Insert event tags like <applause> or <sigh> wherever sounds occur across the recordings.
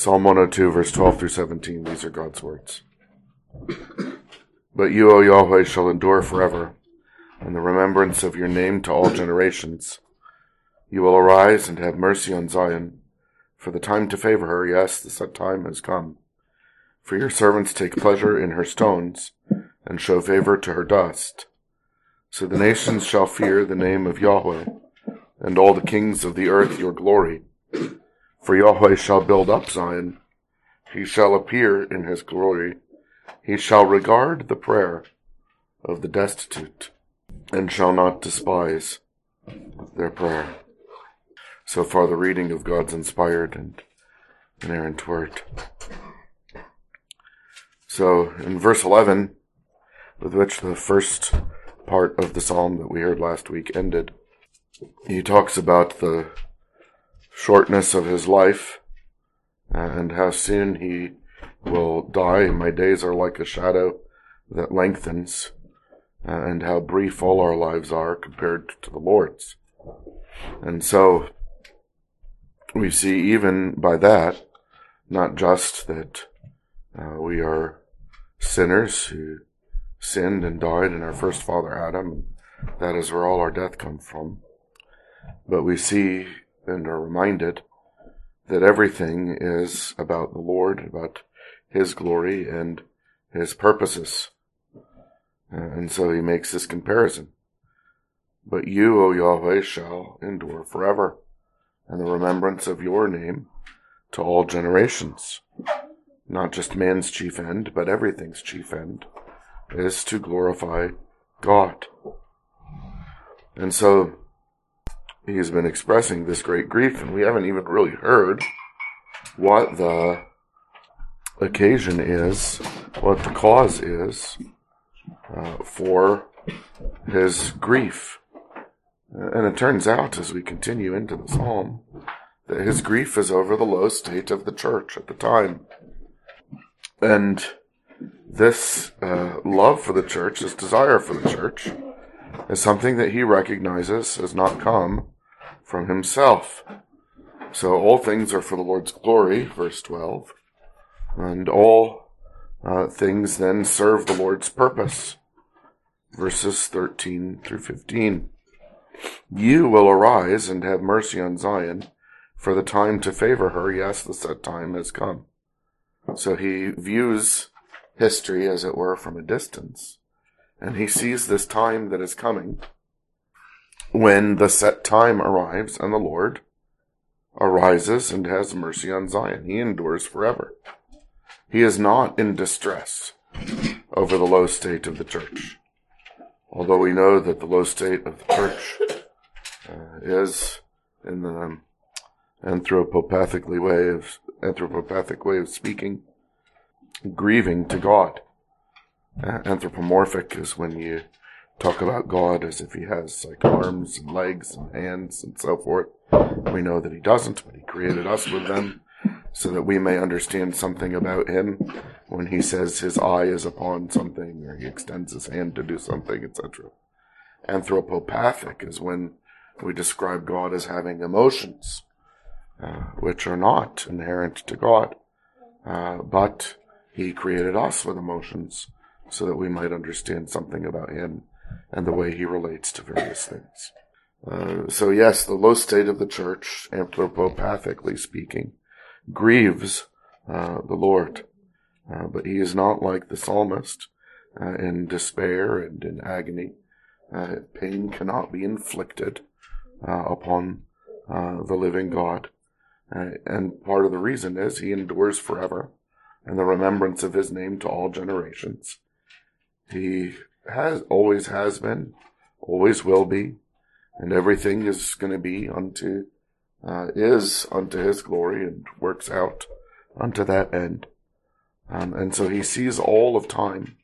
Psalm 102, verse 12 through 17, these are God's words. But you, O Yahweh, shall endure forever, and the remembrance of your name to all generations. You will arise and have mercy on Zion, for the time to favor her, yes, the set time has come. For your servants take pleasure in her stones, and show favor to her dust. So the nations shall fear the name of Yahweh, and all the kings of the earth your glory. For Yahweh shall build up Zion, he shall appear in his glory, he shall regard the prayer of the destitute, and shall not despise their prayer. So far, the reading of God's inspired and inerrant word. So, in verse 11, with which the first part of the psalm that we heard last week ended, he talks about the shortness of his life and how soon he will die. My days are like a shadow that lengthens and how brief all our lives are compared to the Lord's. And so we see even by that, not just that uh, we are sinners who sinned and died in our first father Adam, that is where all our death comes from, but we see and are reminded that everything is about the Lord, about His glory and His purposes. Uh, and so he makes this comparison. But you, O Yahweh, shall endure forever, and the remembrance of your name to all generations. Not just man's chief end, but everything's chief end is to glorify God. And so he's been expressing this great grief, and we haven't even really heard what the occasion is, what the cause is uh, for his grief. And it turns out, as we continue into the psalm, that his grief is over the low state of the church at the time. And this uh, love for the church, this desire for the church, is something that he recognizes has not come from himself. So all things are for the Lord's glory, verse 12, and all uh, things then serve the Lord's purpose, verses 13 through 15. You will arise and have mercy on Zion, for the time to favor her, yes, the set time has come. So he views history, as it were, from a distance, and he sees this time that is coming when the set time arrives and the Lord arises and has mercy on Zion. He endures forever. He is not in distress over the low state of the church. Although we know that the low state of the church uh, is in the anthropopathically way of anthropopathic way of speaking, grieving to God. Anthropomorphic is when you talk about God as if he has like arms and legs and hands and so forth. We know that he doesn't, but he created us with them so that we may understand something about him when he says his eye is upon something or he extends his hand to do something, etc. Anthropopathic is when we describe God as having emotions, uh, which are not inherent to God, uh, but he created us with emotions so that we might understand something about him and the way he relates to various things. Uh, so yes, the low state of the church, anthropopathically speaking, grieves uh, the Lord, uh, but he is not like the psalmist uh, in despair and in agony. Uh, pain cannot be inflicted uh, upon the living God, and part of the reason is he endures forever, and the remembrance of his name to all generations. He has always has been, always will be, and everything is going to be unto uh, is unto His glory and works out unto that end. Um, and so He sees all of time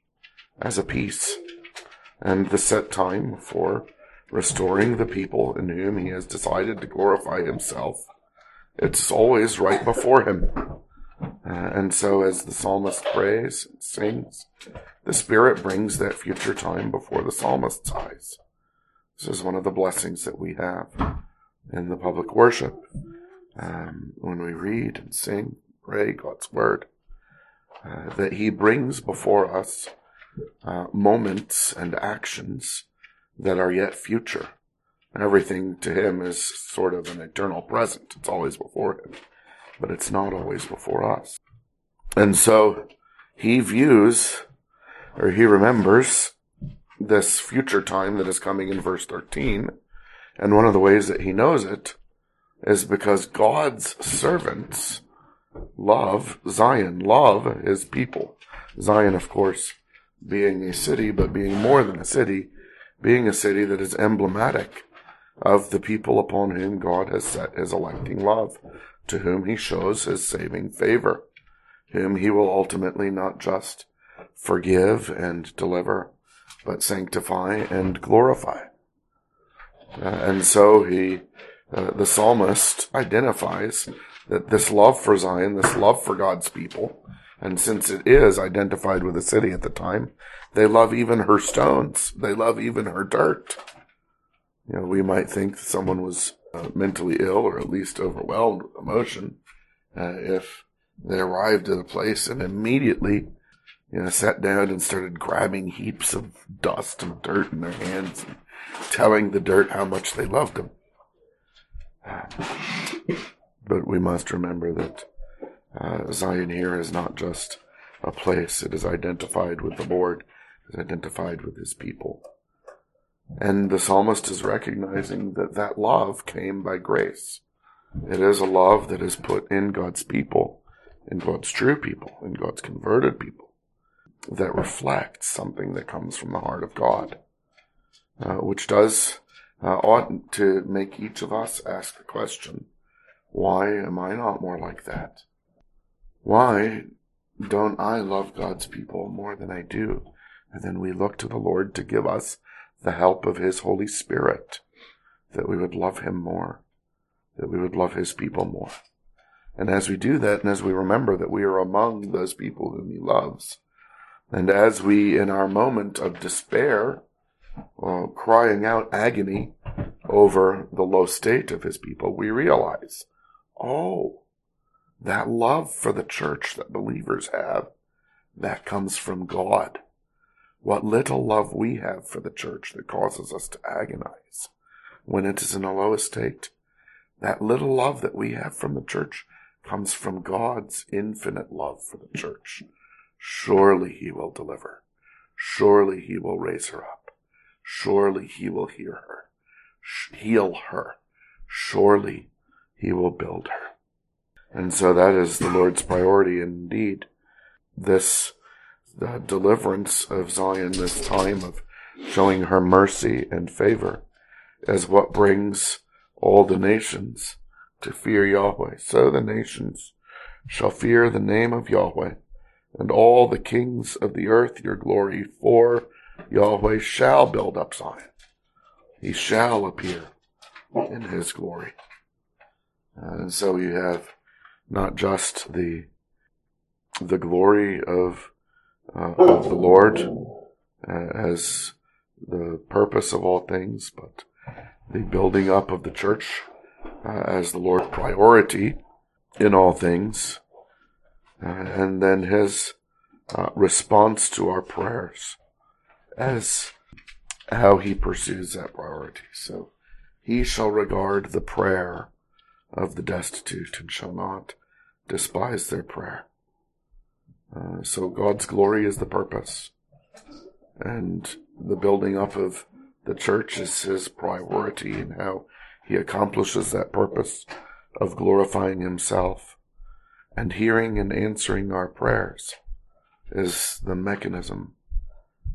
as a piece, and the set time for restoring the people in whom He has decided to glorify Himself. It's always right before Him. Uh, and so, as the psalmist prays and sings, the Spirit brings that future time before the psalmist's eyes. This is one of the blessings that we have in the public worship. Um, when we read and sing, pray, God's word, uh, that he brings before us uh, moments and actions that are yet future. Everything to him is sort of an eternal present. It's always before him, but it's not always before us. And so he views, or he remembers, this future time that is coming in verse 13. And one of the ways that he knows it is because God's servants love Zion, love his people. Zion, of course, being a city, but being more than a city, being a city that is emblematic of the people upon whom God has set his electing love, to whom he shows his saving favor, whom he will ultimately not just forgive and deliver, but sanctify and glorify. Uh, and so he, uh, the psalmist identifies that this love for Zion, this love for God's people, and since it is identified with the city at the time, they love even her stones. They love even her dirt. You know, we might think someone was uh, mentally ill or at least overwhelmed with emotion uh, if they arrived at a place and immediately, you know, sat down and started grabbing heaps of dust and dirt in their hands and telling the dirt how much they loved them. But we must remember that uh, Zion here is not just a place. It is identified with the Lord. It is identified with his people. And the psalmist is recognizing that that love came by grace. It is a love that is put in God's people, in God's true people, in God's converted people, that reflects something that comes from the heart of God, uh, which does uh, ought to make each of us ask the question, why am I not more like that? Why don't I love God's people more than I do? And then we look to the Lord to give us the help of His Holy Spirit, that we would love Him more, that we would love His people more. And as we do that, and as we remember that we are among those people whom He loves, and as we, in our moment of despair, uh, crying out agony over the low state of His people, we realize, oh, that love for the church that believers have, that comes from God. What little love we have for the church that causes us to agonize when it is in a low estate, that little love that we have from the church comes from God's infinite love for the church. Surely he will deliver. Surely he will raise her up. Surely he will hear her, heal her. Surely he will build her. And so that is the Lord's priority indeed. This the deliverance of Zion, this time of showing her mercy and favor, as what brings all the nations to fear Yahweh. So the nations shall fear the name of Yahweh, and all the kings of the earth your glory, for Yahweh shall build up Zion. He shall appear in his glory. And so you have not just the the glory of uh, of the Lord uh, as the purpose of all things, but the building up of the church uh, as the Lord's priority in all things, uh, and then His response to our prayers as how He pursues that priority. So, He shall regard the prayer of the destitute and shall not despise their prayer. Uh, so God's glory is the purpose. And the building up of the church is his priority and how he accomplishes that purpose of glorifying himself. And hearing and answering our prayers is the mechanism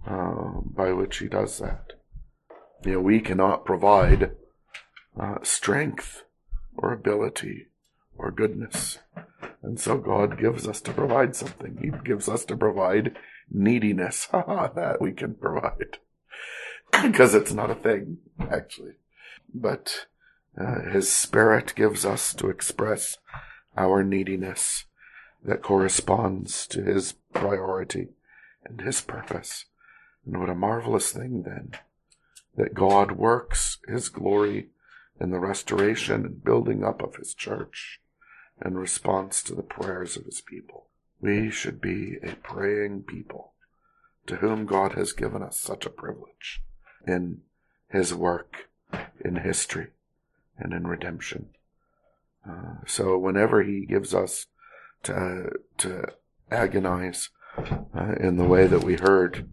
uh, by which he does that. You know, we cannot provide uh, strength or ability or goodness. And so God gives us to provide something. He gives us to provide neediness. <laughs> that we can provide. <clears throat> because it's not a thing, actually. But uh, His Spirit gives us to express our neediness that corresponds to His priority and His purpose. And what a marvelous thing then that God works His glory in the restoration and building up of His church in response to the prayers of his people. We should be a praying people to whom God has given us such a privilege in his work in history and in redemption. Uh, so whenever he gives us to, to agonize uh, in the way that we heard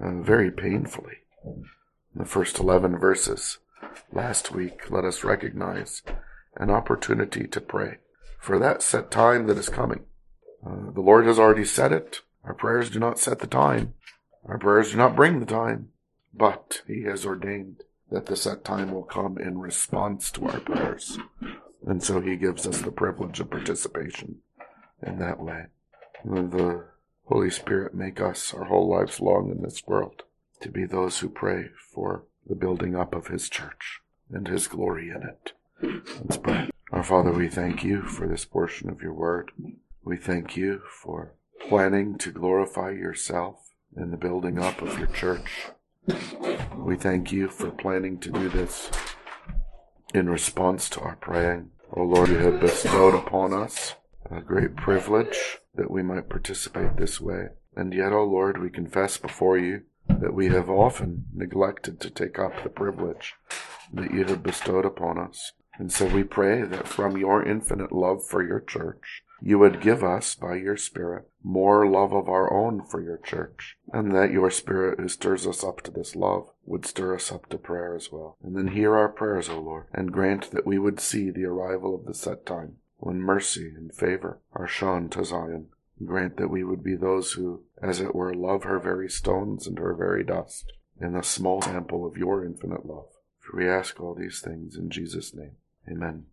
uh, very painfully in the first 11 verses last week, let us recognize an opportunity to pray for that set time that is coming. Uh, the Lord has already said it. Our prayers do not set the time. Our prayers do not bring the time, but He has ordained that the set time will come in response to our prayers. And so He gives us the privilege of participation in that way. And the Holy Spirit make us our whole lives long in this world to be those who pray for the building up of His church and His glory in it. Let's pray. Our Father, we thank you for this portion of your word. We thank you for planning to glorify yourself in the building up of your church. We thank you for planning to do this in response to our praying. O oh Lord, you have bestowed upon us a great privilege that we might participate this way. And yet, O oh Lord, we confess before you that we have often neglected to take up the privilege that you have bestowed upon us. And so we pray that from your infinite love for your church, you would give us, by your Spirit, more love of our own for your church, and that your Spirit who stirs us up to this love would stir us up to prayer as well. And then hear our prayers, O Lord, and grant that we would see the arrival of the set time, when mercy and favor are shown to Zion. Grant that we would be those who, as it were, love her very stones and her very dust, in the small sample of your infinite love. For we ask all these things in Jesus' name. Amen.